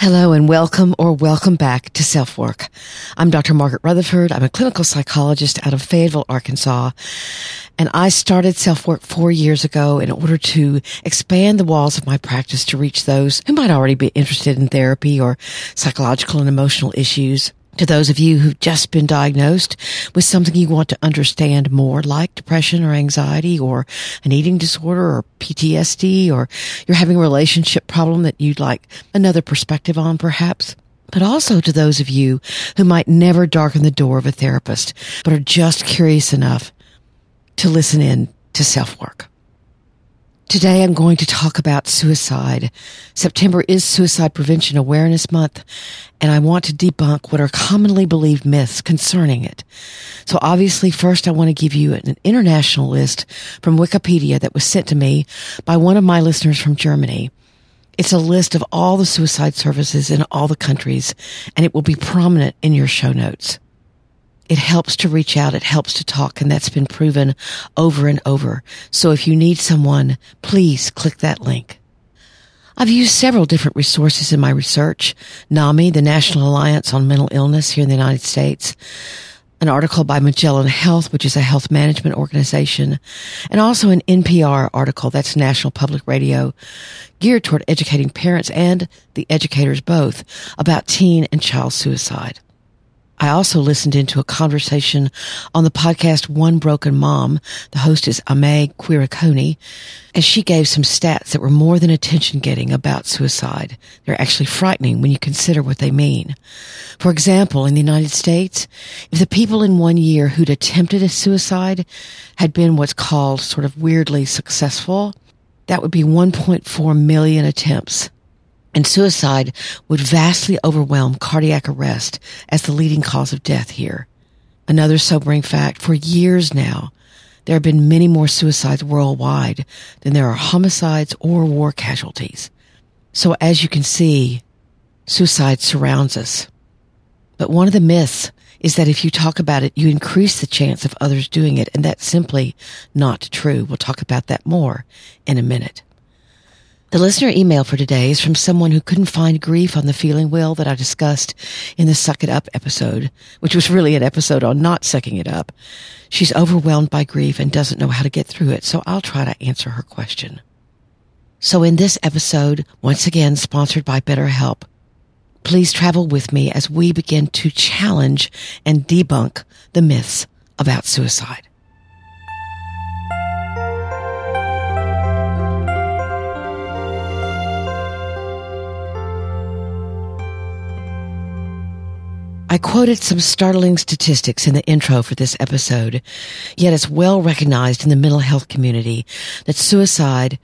Hello and welcome or welcome back to Self Work. I'm Dr. Margaret Rutherford. I'm a clinical psychologist out of Fayetteville, Arkansas. And I started Self Work four years ago in order to expand the walls of my practice to reach those who might already be interested in therapy or psychological and emotional issues to those of you who've just been diagnosed with something you want to understand more, like depression or anxiety or an eating disorder or PTSD, or you're having a relationship problem that you'd like another perspective on, perhaps. But also to those of you who might never darken the door of a therapist, but are just curious enough to listen in to self work. Today I'm going to talk about suicide. September is Suicide Prevention Awareness Month, and I want to debunk what are commonly believed myths concerning it. So obviously first I want to give you an international list from Wikipedia that was sent to me by one of my listeners from Germany. It's a list of all the suicide services in all the countries, and it will be prominent in your show notes. It helps to reach out. It helps to talk. And that's been proven over and over. So if you need someone, please click that link. I've used several different resources in my research. NAMI, the National Alliance on Mental Illness here in the United States, an article by Magellan Health, which is a health management organization, and also an NPR article, that's National Public Radio, geared toward educating parents and the educators both about teen and child suicide. I also listened into a conversation on the podcast One Broken Mom. The host is Ame Quiriconi, and she gave some stats that were more than attention getting about suicide. They're actually frightening when you consider what they mean. For example, in the United States, if the people in one year who'd attempted a suicide had been what's called sort of weirdly successful, that would be 1.4 million attempts and suicide would vastly overwhelm cardiac arrest as the leading cause of death here. Another sobering fact, for years now, there have been many more suicides worldwide than there are homicides or war casualties. So as you can see, suicide surrounds us. But one of the myths is that if you talk about it, you increase the chance of others doing it, and that's simply not true. We'll talk about that more in a minute. The listener email for today is from someone who couldn't find grief on the feeling wheel that I discussed in the Suck It Up episode, which was really an episode on not sucking it up. She's overwhelmed by grief and doesn't know how to get through it, so I'll try to answer her question. So in this episode, once again sponsored by BetterHelp, please travel with me as we begin to challenge and debunk the myths about suicide. I quoted some startling statistics in the intro for this episode, yet it's well recognized in the mental health community that suicide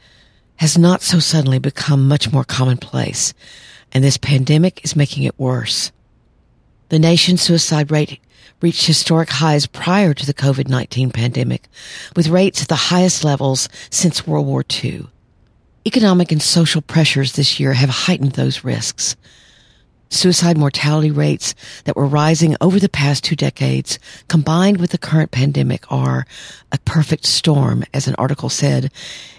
has not so suddenly become much more commonplace, and this pandemic is making it worse. The nation's suicide rate reached historic highs prior to the COVID-19 pandemic, with rates at the highest levels since World War II. Economic and social pressures this year have heightened those risks suicide mortality rates that were rising over the past two decades combined with the current pandemic are a perfect storm, as an article said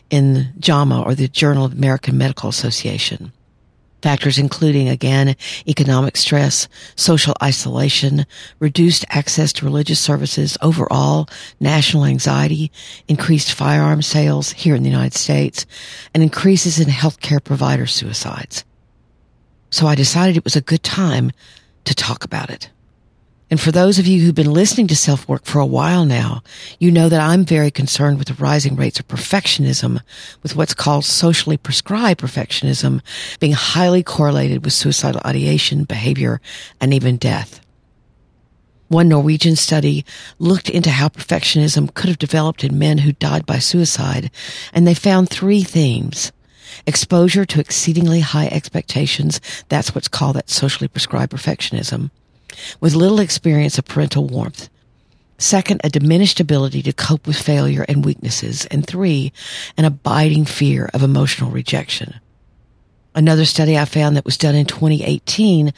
in JAMA or the Journal of American Medical Association. Factors including, again, economic stress, social isolation, reduced access to religious services, overall national anxiety, increased firearm sales here in the United States, and increases in healthcare provider suicides. So I decided it was a good time to talk about it. And for those of you who've been listening to self work for a while now, you know that I'm very concerned with the rising rates of perfectionism, with what's called socially prescribed perfectionism being highly correlated with suicidal ideation, behavior, and even death. One Norwegian study looked into how perfectionism could have developed in men who died by suicide, and they found three themes. Exposure to exceedingly high expectations. That's what's called that socially prescribed perfectionism. With little experience of parental warmth. Second, a diminished ability to cope with failure and weaknesses. And three, an abiding fear of emotional rejection. Another study I found that was done in 2018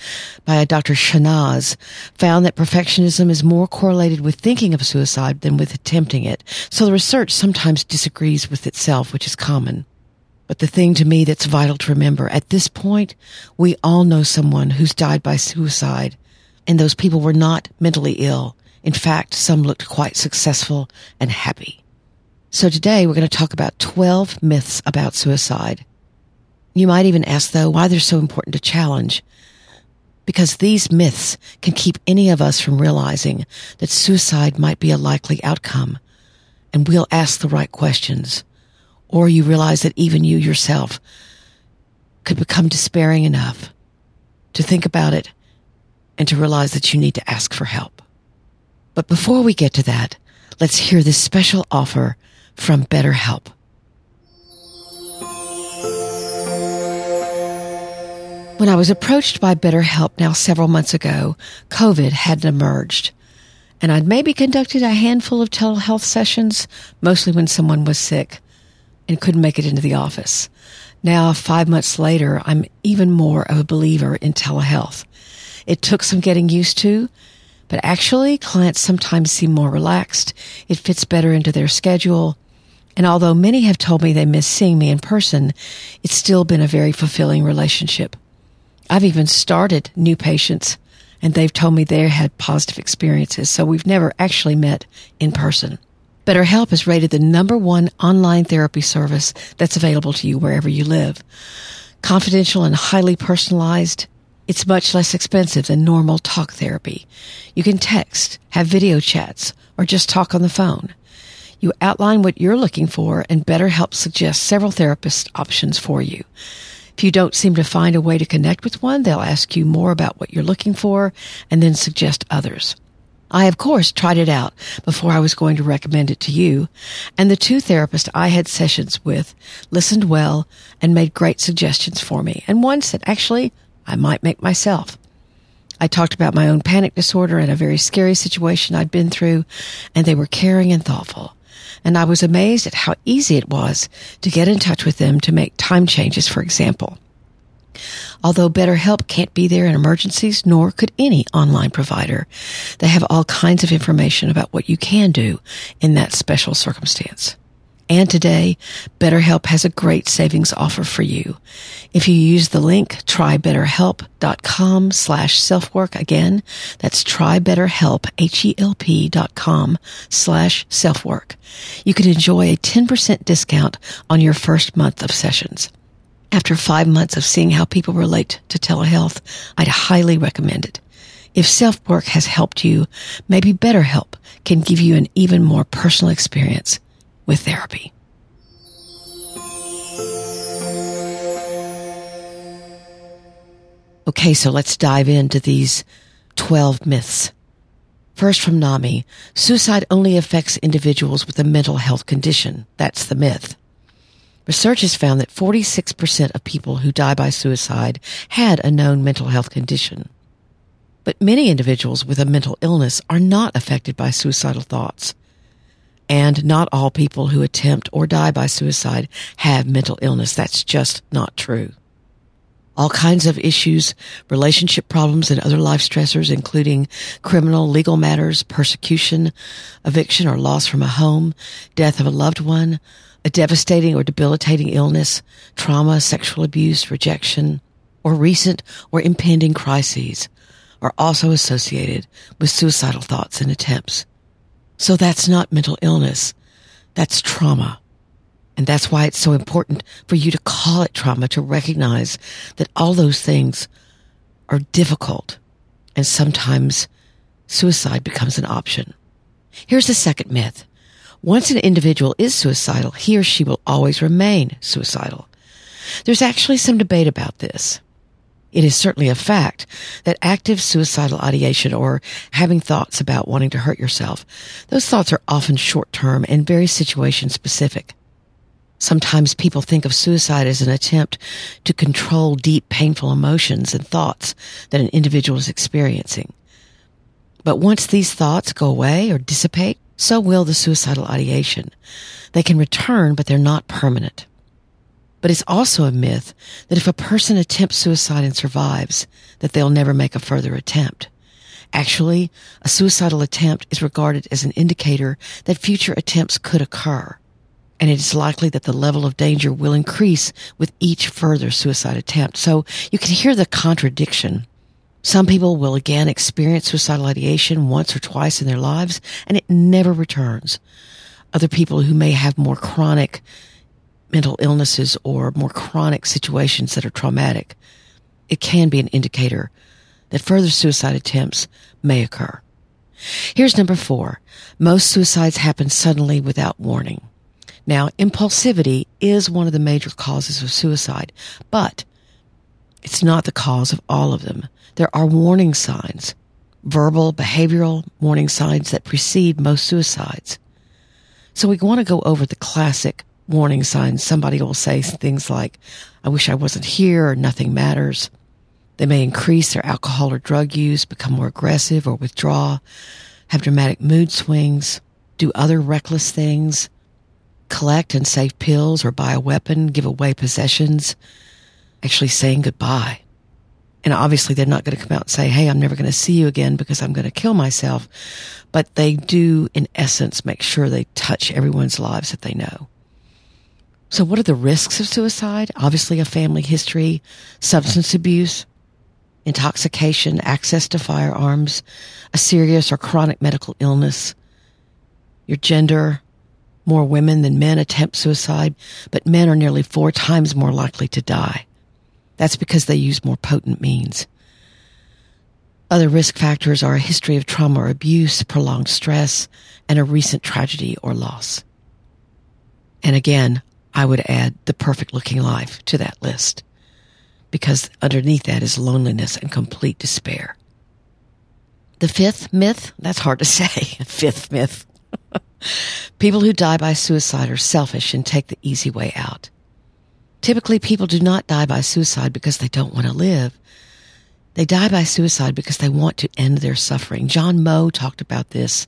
by a Dr. Shahnaz found that perfectionism is more correlated with thinking of suicide than with attempting it. So the research sometimes disagrees with itself, which is common. But the thing to me that's vital to remember at this point, we all know someone who's died by suicide and those people were not mentally ill. In fact, some looked quite successful and happy. So today we're going to talk about 12 myths about suicide. You might even ask though why they're so important to challenge. Because these myths can keep any of us from realizing that suicide might be a likely outcome. And we'll ask the right questions or you realize that even you yourself could become despairing enough to think about it and to realize that you need to ask for help. But before we get to that, let's hear this special offer from BetterHelp. When I was approached by BetterHelp now several months ago, COVID hadn't emerged. And I'd maybe conducted a handful of telehealth sessions, mostly when someone was sick and couldn't make it into the office. Now, five months later, I'm even more of a believer in telehealth. It took some getting used to, but actually clients sometimes seem more relaxed. It fits better into their schedule. And although many have told me they miss seeing me in person, it's still been a very fulfilling relationship. I've even started new patients and they've told me they had positive experiences. So we've never actually met in person. BetterHelp is rated the number one online therapy service that's available to you wherever you live. Confidential and highly personalized, it's much less expensive than normal talk therapy. You can text, have video chats, or just talk on the phone. You outline what you're looking for and BetterHelp suggests several therapist options for you. If you don't seem to find a way to connect with one, they'll ask you more about what you're looking for and then suggest others. I, of course, tried it out before I was going to recommend it to you, and the two therapists I had sessions with listened well and made great suggestions for me, and one said, actually, I might make myself. I talked about my own panic disorder and a very scary situation I'd been through, and they were caring and thoughtful. And I was amazed at how easy it was to get in touch with them to make time changes, for example. Although BetterHelp can't be there in emergencies, nor could any online provider, they have all kinds of information about what you can do in that special circumstance. And today, BetterHelp has a great savings offer for you. If you use the link trybetterhelp.com slash selfwork again, that's trybetterhelp, H-E-L-P dot com slash selfwork. You can enjoy a 10% discount on your first month of sessions. After five months of seeing how people relate to telehealth, I'd highly recommend it. If self-work has helped you, maybe BetterHelp can give you an even more personal experience with therapy. Okay, so let's dive into these 12 myths. First from NAMI, suicide only affects individuals with a mental health condition. That's the myth. Research has found that 46% of people who die by suicide had a known mental health condition. But many individuals with a mental illness are not affected by suicidal thoughts. And not all people who attempt or die by suicide have mental illness. That's just not true. All kinds of issues, relationship problems, and other life stressors, including criminal, legal matters, persecution, eviction or loss from a home, death of a loved one, a devastating or debilitating illness, trauma, sexual abuse, rejection, or recent or impending crises are also associated with suicidal thoughts and attempts. So that's not mental illness. That's trauma. And that's why it's so important for you to call it trauma, to recognize that all those things are difficult and sometimes suicide becomes an option. Here's the second myth. Once an individual is suicidal, he or she will always remain suicidal. There's actually some debate about this. It is certainly a fact that active suicidal ideation or having thoughts about wanting to hurt yourself, those thoughts are often short term and very situation specific. Sometimes people think of suicide as an attempt to control deep painful emotions and thoughts that an individual is experiencing. But once these thoughts go away or dissipate, so will the suicidal ideation. They can return, but they're not permanent. But it's also a myth that if a person attempts suicide and survives, that they'll never make a further attempt. Actually, a suicidal attempt is regarded as an indicator that future attempts could occur. And it is likely that the level of danger will increase with each further suicide attempt. So you can hear the contradiction. Some people will again experience suicidal ideation once or twice in their lives and it never returns. Other people who may have more chronic mental illnesses or more chronic situations that are traumatic, it can be an indicator that further suicide attempts may occur. Here's number four. Most suicides happen suddenly without warning. Now, impulsivity is one of the major causes of suicide, but it's not the cause of all of them. There are warning signs, verbal, behavioral warning signs that precede most suicides. So we want to go over the classic warning signs. Somebody will say things like, I wish I wasn't here or nothing matters. They may increase their alcohol or drug use, become more aggressive or withdraw, have dramatic mood swings, do other reckless things, collect and save pills or buy a weapon, give away possessions, actually saying goodbye. And obviously they're not going to come out and say, Hey, I'm never going to see you again because I'm going to kill myself. But they do, in essence, make sure they touch everyone's lives that they know. So what are the risks of suicide? Obviously a family history, substance abuse, intoxication, access to firearms, a serious or chronic medical illness, your gender, more women than men attempt suicide, but men are nearly four times more likely to die. That's because they use more potent means. Other risk factors are a history of trauma or abuse, prolonged stress, and a recent tragedy or loss. And again, I would add the perfect looking life to that list because underneath that is loneliness and complete despair. The fifth myth, that's hard to say. fifth myth. people who die by suicide are selfish and take the easy way out. Typically, people do not die by suicide because they don't want to live. They die by suicide because they want to end their suffering. John Moe talked about this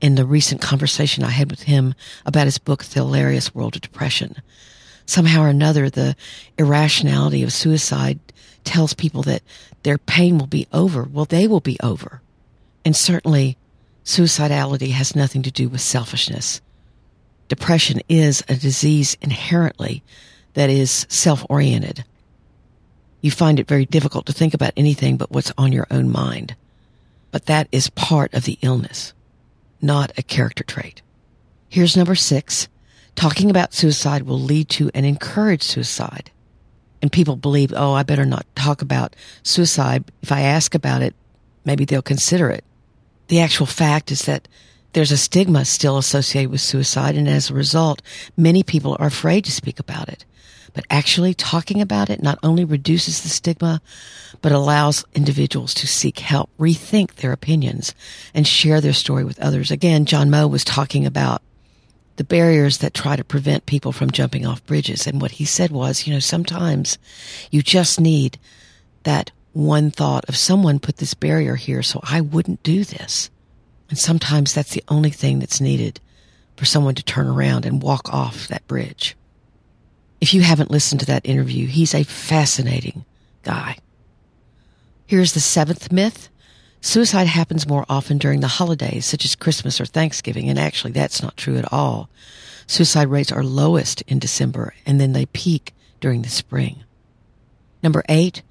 in the recent conversation I had with him about his book, The Hilarious World of Depression. Somehow or another, the irrationality of suicide tells people that their pain will be over. Well, they will be over. And certainly, suicidality has nothing to do with selfishness. Depression is a disease inherently that is self-oriented. You find it very difficult to think about anything but what's on your own mind. But that is part of the illness not a character trait. Here's number six. Talking about suicide will lead to and encourage suicide. And people believe, oh, I better not talk about suicide. If I ask about it, maybe they'll consider it. The actual fact is that there's a stigma still associated with suicide. And as a result, many people are afraid to speak about it. But actually talking about it not only reduces the stigma, but allows individuals to seek help, rethink their opinions, and share their story with others. Again, John Moe was talking about the barriers that try to prevent people from jumping off bridges. And what he said was, you know, sometimes you just need that one thought of someone put this barrier here so I wouldn't do this. And sometimes that's the only thing that's needed for someone to turn around and walk off that bridge. If you haven't listened to that interview, he's a fascinating guy. Here's the seventh myth. Suicide happens more often during the holidays, such as Christmas or Thanksgiving, and actually that's not true at all. Suicide rates are lowest in December, and then they peak during the spring. Number eight,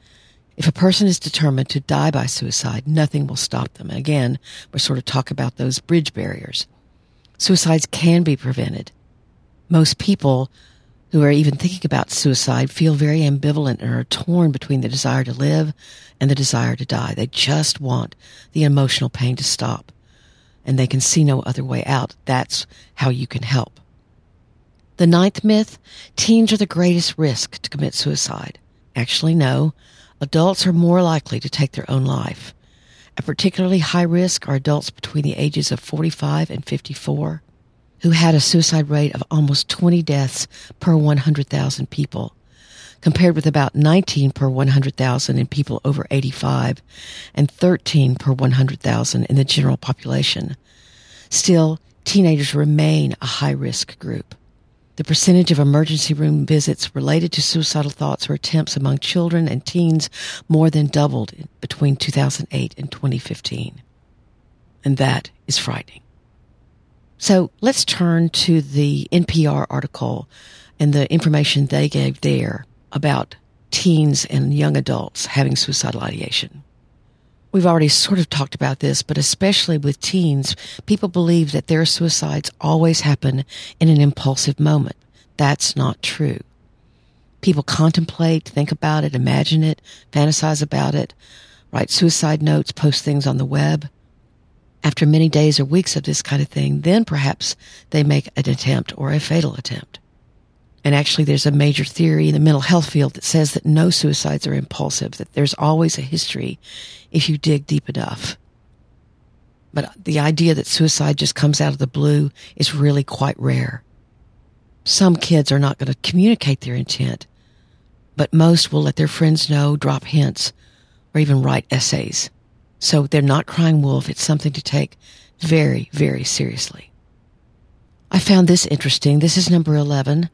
if a person is determined to die by suicide, nothing will stop them. Again, we're sort of talking about those bridge barriers. Suicides can be prevented. Most people who are even thinking about suicide feel very ambivalent and are torn between the desire to live and the desire to die. They just want the emotional pain to stop and they can see no other way out. That's how you can help. The ninth myth, teens are the greatest risk to commit suicide. Actually, no. Adults are more likely to take their own life. A particularly high risk are adults between the ages of 45 and 54 who had a suicide rate of almost 20 deaths per 100,000 people. compared with about 19 per 100,000 in people over 85 and 13 per 100,000 in the general population. Still, teenagers remain a high risk group. The percentage of emergency room visits related to suicidal thoughts or attempts among children and teens more than doubled between 2008 and 2015. And that is frightening. So let's turn to the NPR article and the information they gave there about teens and young adults having suicidal ideation. We've already sort of talked about this, but especially with teens, people believe that their suicides always happen in an impulsive moment. That's not true. People contemplate, think about it, imagine it, fantasize about it, write suicide notes, post things on the web. After many days or weeks of this kind of thing, then perhaps they make an attempt or a fatal attempt. And actually, there's a major theory in the mental health field that says that no suicides are impulsive, that there's always a history if you dig deep enough. But the idea that suicide just comes out of the blue is really quite rare. Some kids are not going to communicate their intent, but most will let their friends know, drop hints, or even write essays. So they're not crying wolf. It's something to take very, very seriously. I found this interesting. This is number 11.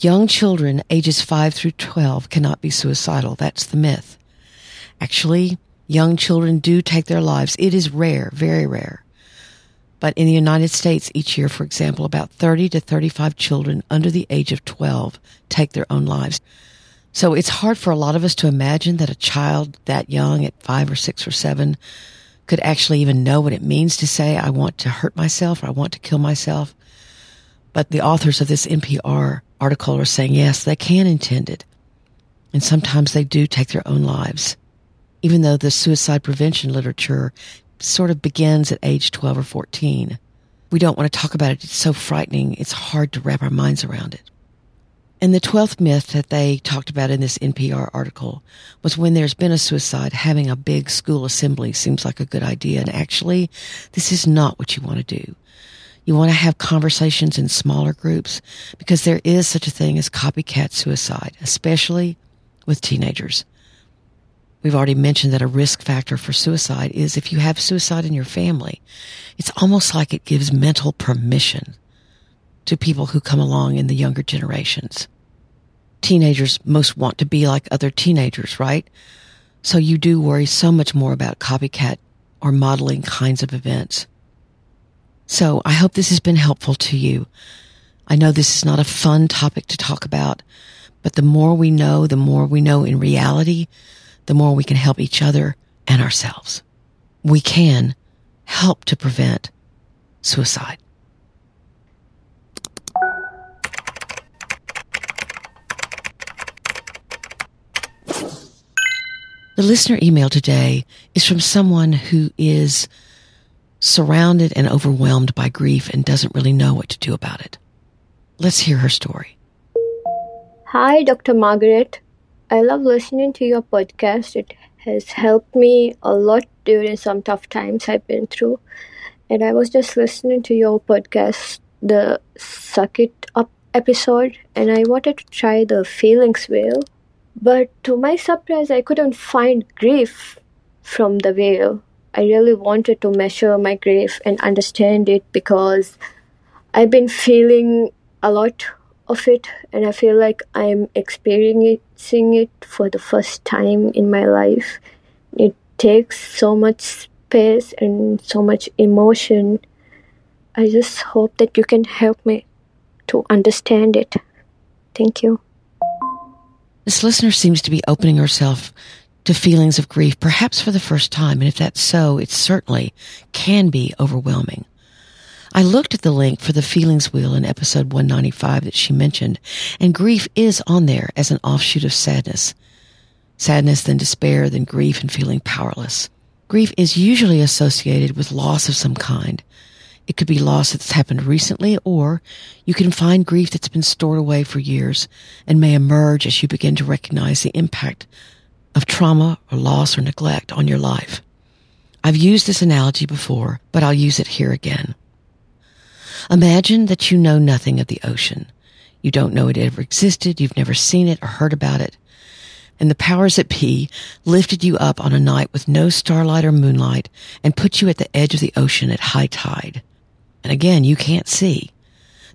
Young children ages 5 through 12 cannot be suicidal. That's the myth. Actually, young children do take their lives. It is rare, very rare. But in the United States each year, for example, about 30 to 35 children under the age of 12 take their own lives. So it's hard for a lot of us to imagine that a child that young at five or six or seven could actually even know what it means to say, I want to hurt myself or I want to kill myself. But the authors of this NPR article are saying, yes, they can intend it. And sometimes they do take their own lives. Even though the suicide prevention literature sort of begins at age 12 or 14. We don't want to talk about it. It's so frightening. It's hard to wrap our minds around it. And the 12th myth that they talked about in this NPR article was when there's been a suicide, having a big school assembly seems like a good idea. And actually, this is not what you want to do. You want to have conversations in smaller groups because there is such a thing as copycat suicide, especially with teenagers. We've already mentioned that a risk factor for suicide is if you have suicide in your family, it's almost like it gives mental permission to people who come along in the younger generations. Teenagers most want to be like other teenagers, right? So you do worry so much more about copycat or modeling kinds of events. So I hope this has been helpful to you. I know this is not a fun topic to talk about, but the more we know, the more we know in reality, the more we can help each other and ourselves. We can help to prevent suicide. The listener email today is from someone who is surrounded and overwhelmed by grief and doesn't really know what to do about it. Let's hear her story. Hi, Dr. Margaret. I love listening to your podcast. It has helped me a lot during some tough times I've been through. And I was just listening to your podcast, the Suck It Up episode, and I wanted to try the feelings wheel but to my surprise, I couldn't find grief from the veil. I really wanted to measure my grief and understand it because I've been feeling a lot of it and I feel like I'm experiencing it for the first time in my life. It takes so much space and so much emotion. I just hope that you can help me to understand it. Thank you. This listener seems to be opening herself to feelings of grief, perhaps for the first time. And if that's so, it certainly can be overwhelming. I looked at the link for the feelings wheel in episode 195 that she mentioned, and grief is on there as an offshoot of sadness. Sadness, then despair, then grief and feeling powerless. Grief is usually associated with loss of some kind, it could be loss that's happened recently, or you can find grief that's been stored away for years and may emerge as you begin to recognize the impact of trauma or loss or neglect on your life. I've used this analogy before, but I'll use it here again. Imagine that you know nothing of the ocean. You don't know it ever existed. You've never seen it or heard about it. And the powers that be lifted you up on a night with no starlight or moonlight and put you at the edge of the ocean at high tide. And again, you can't see.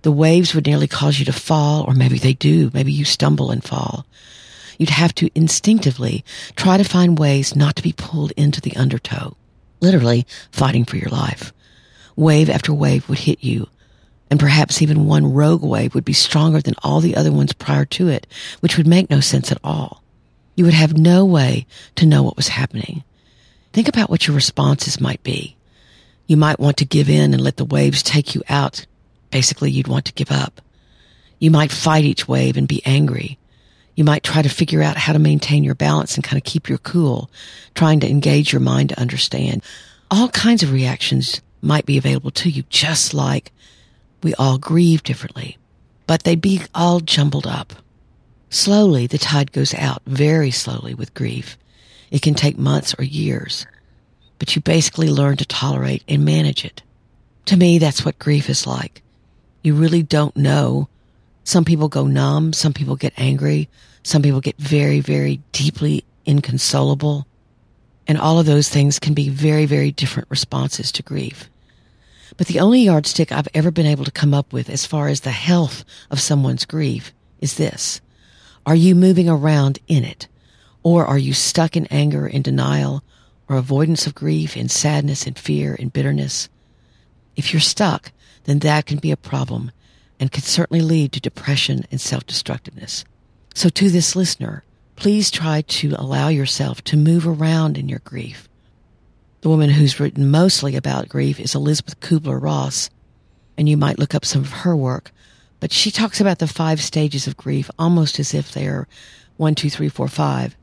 The waves would nearly cause you to fall, or maybe they do. Maybe you stumble and fall. You'd have to instinctively try to find ways not to be pulled into the undertow, literally fighting for your life. Wave after wave would hit you, and perhaps even one rogue wave would be stronger than all the other ones prior to it, which would make no sense at all. You would have no way to know what was happening. Think about what your responses might be. You might want to give in and let the waves take you out. Basically, you'd want to give up. You might fight each wave and be angry. You might try to figure out how to maintain your balance and kind of keep your cool, trying to engage your mind to understand. All kinds of reactions might be available to you, just like we all grieve differently, but they'd be all jumbled up. Slowly, the tide goes out very slowly with grief. It can take months or years, but you basically learn to tolerate and manage it. To me, that's what grief is like. You really don't know. Some people go numb. Some people get angry. Some people get very, very deeply inconsolable. And all of those things can be very, very different responses to grief. But the only yardstick I've ever been able to come up with as far as the health of someone's grief is this. Are you moving around in it? Or are you stuck in anger and denial or avoidance of grief in sadness and fear and bitterness? If you're stuck, then that can be a problem and can certainly lead to depression and self-destructiveness. So to this listener, please try to allow yourself to move around in your grief. The woman who's written mostly about grief is Elisabeth Kubler-Ross, and you might look up some of her work, but she talks about the five stages of grief almost as if they are one, two, three, four, five.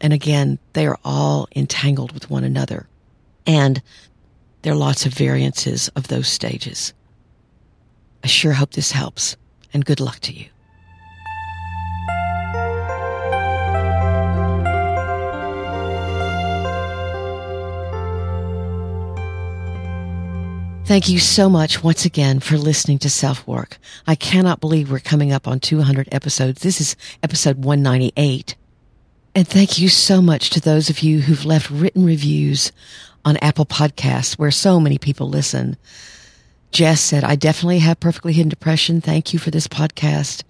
And again, they are all entangled with one another. And there are lots of variances of those stages. I sure hope this helps, and good luck to you. Thank you so much once again for listening to Self Work. I cannot believe we're coming up on 200 episodes. This is episode 198. And thank you so much to those of you who've left written reviews on Apple Podcasts where so many people listen. Jess said, I definitely have perfectly hidden depression. Thank you for this podcast.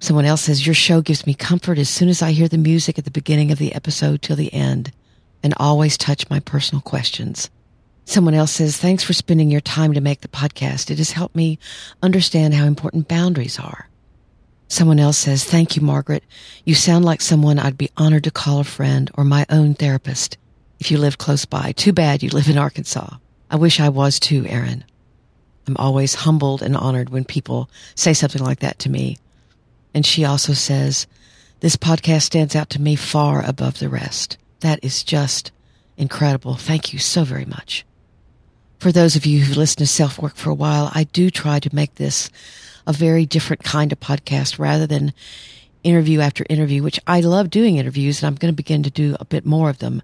Someone else says, your show gives me comfort as soon as I hear the music at the beginning of the episode till the end and always touch my personal questions. Someone else says, thanks for spending your time to make the podcast. It has helped me understand how important boundaries are. Someone else says, thank you, Margaret. You sound like someone I'd be honored to call a friend or my own therapist if you live close by. Too bad you live in Arkansas. I wish I was too, Erin. I'm always humbled and honored when people say something like that to me. And she also says, this podcast stands out to me far above the rest. That is just incredible. Thank you so very much. For those of you who've listened to Self Work for a while, I do try to make this a very different kind of podcast rather than interview after interview, which I love doing interviews and I'm going to begin to do a bit more of them.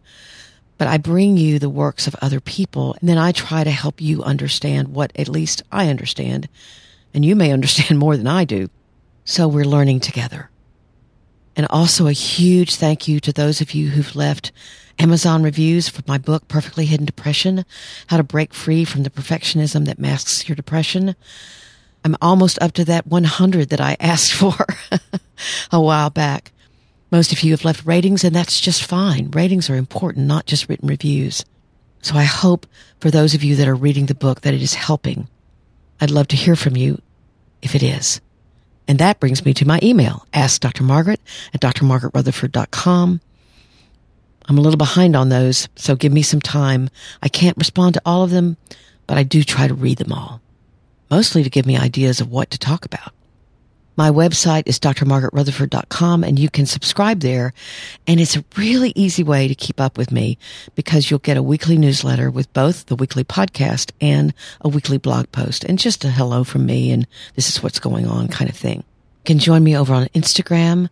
But I bring you the works of other people and then I try to help you understand what at least I understand. And you may understand more than I do. So we're learning together. And also a huge thank you to those of you who've left Amazon reviews for my book, Perfectly Hidden Depression, How to Break Free from the Perfectionism That Masks Your Depression. I'm almost up to that 100 that I asked for a while back. Most of you have left ratings and that's just fine. Ratings are important, not just written reviews. So I hope for those of you that are reading the book that it is helping. I'd love to hear from you if it is. And that brings me to my email, ask Dr. Margaret at drmargaretrutherford.com. I'm a little behind on those, so give me some time. I can't respond to all of them, but I do try to read them all, mostly to give me ideas of what to talk about. My website is drmargaretrutherford.com and you can subscribe there. And it's a really easy way to keep up with me because you'll get a weekly newsletter with both the weekly podcast and a weekly blog post and just a hello from me and this is what's going on kind of thing. You can join me over on Instagram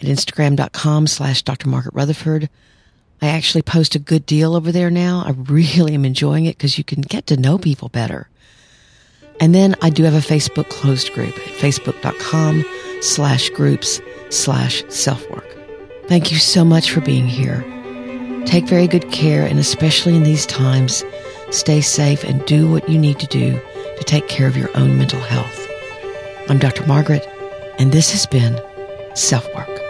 at instagram.com slash Dr. Margaret Rutherford. I actually post a good deal over there now. I really am enjoying it because you can get to know people better. And then I do have a Facebook closed group at facebook.com slash groups slash self-work. Thank you so much for being here. Take very good care and especially in these times, stay safe and do what you need to do to take care of your own mental health. I'm Dr. Margaret and this has been Self Work.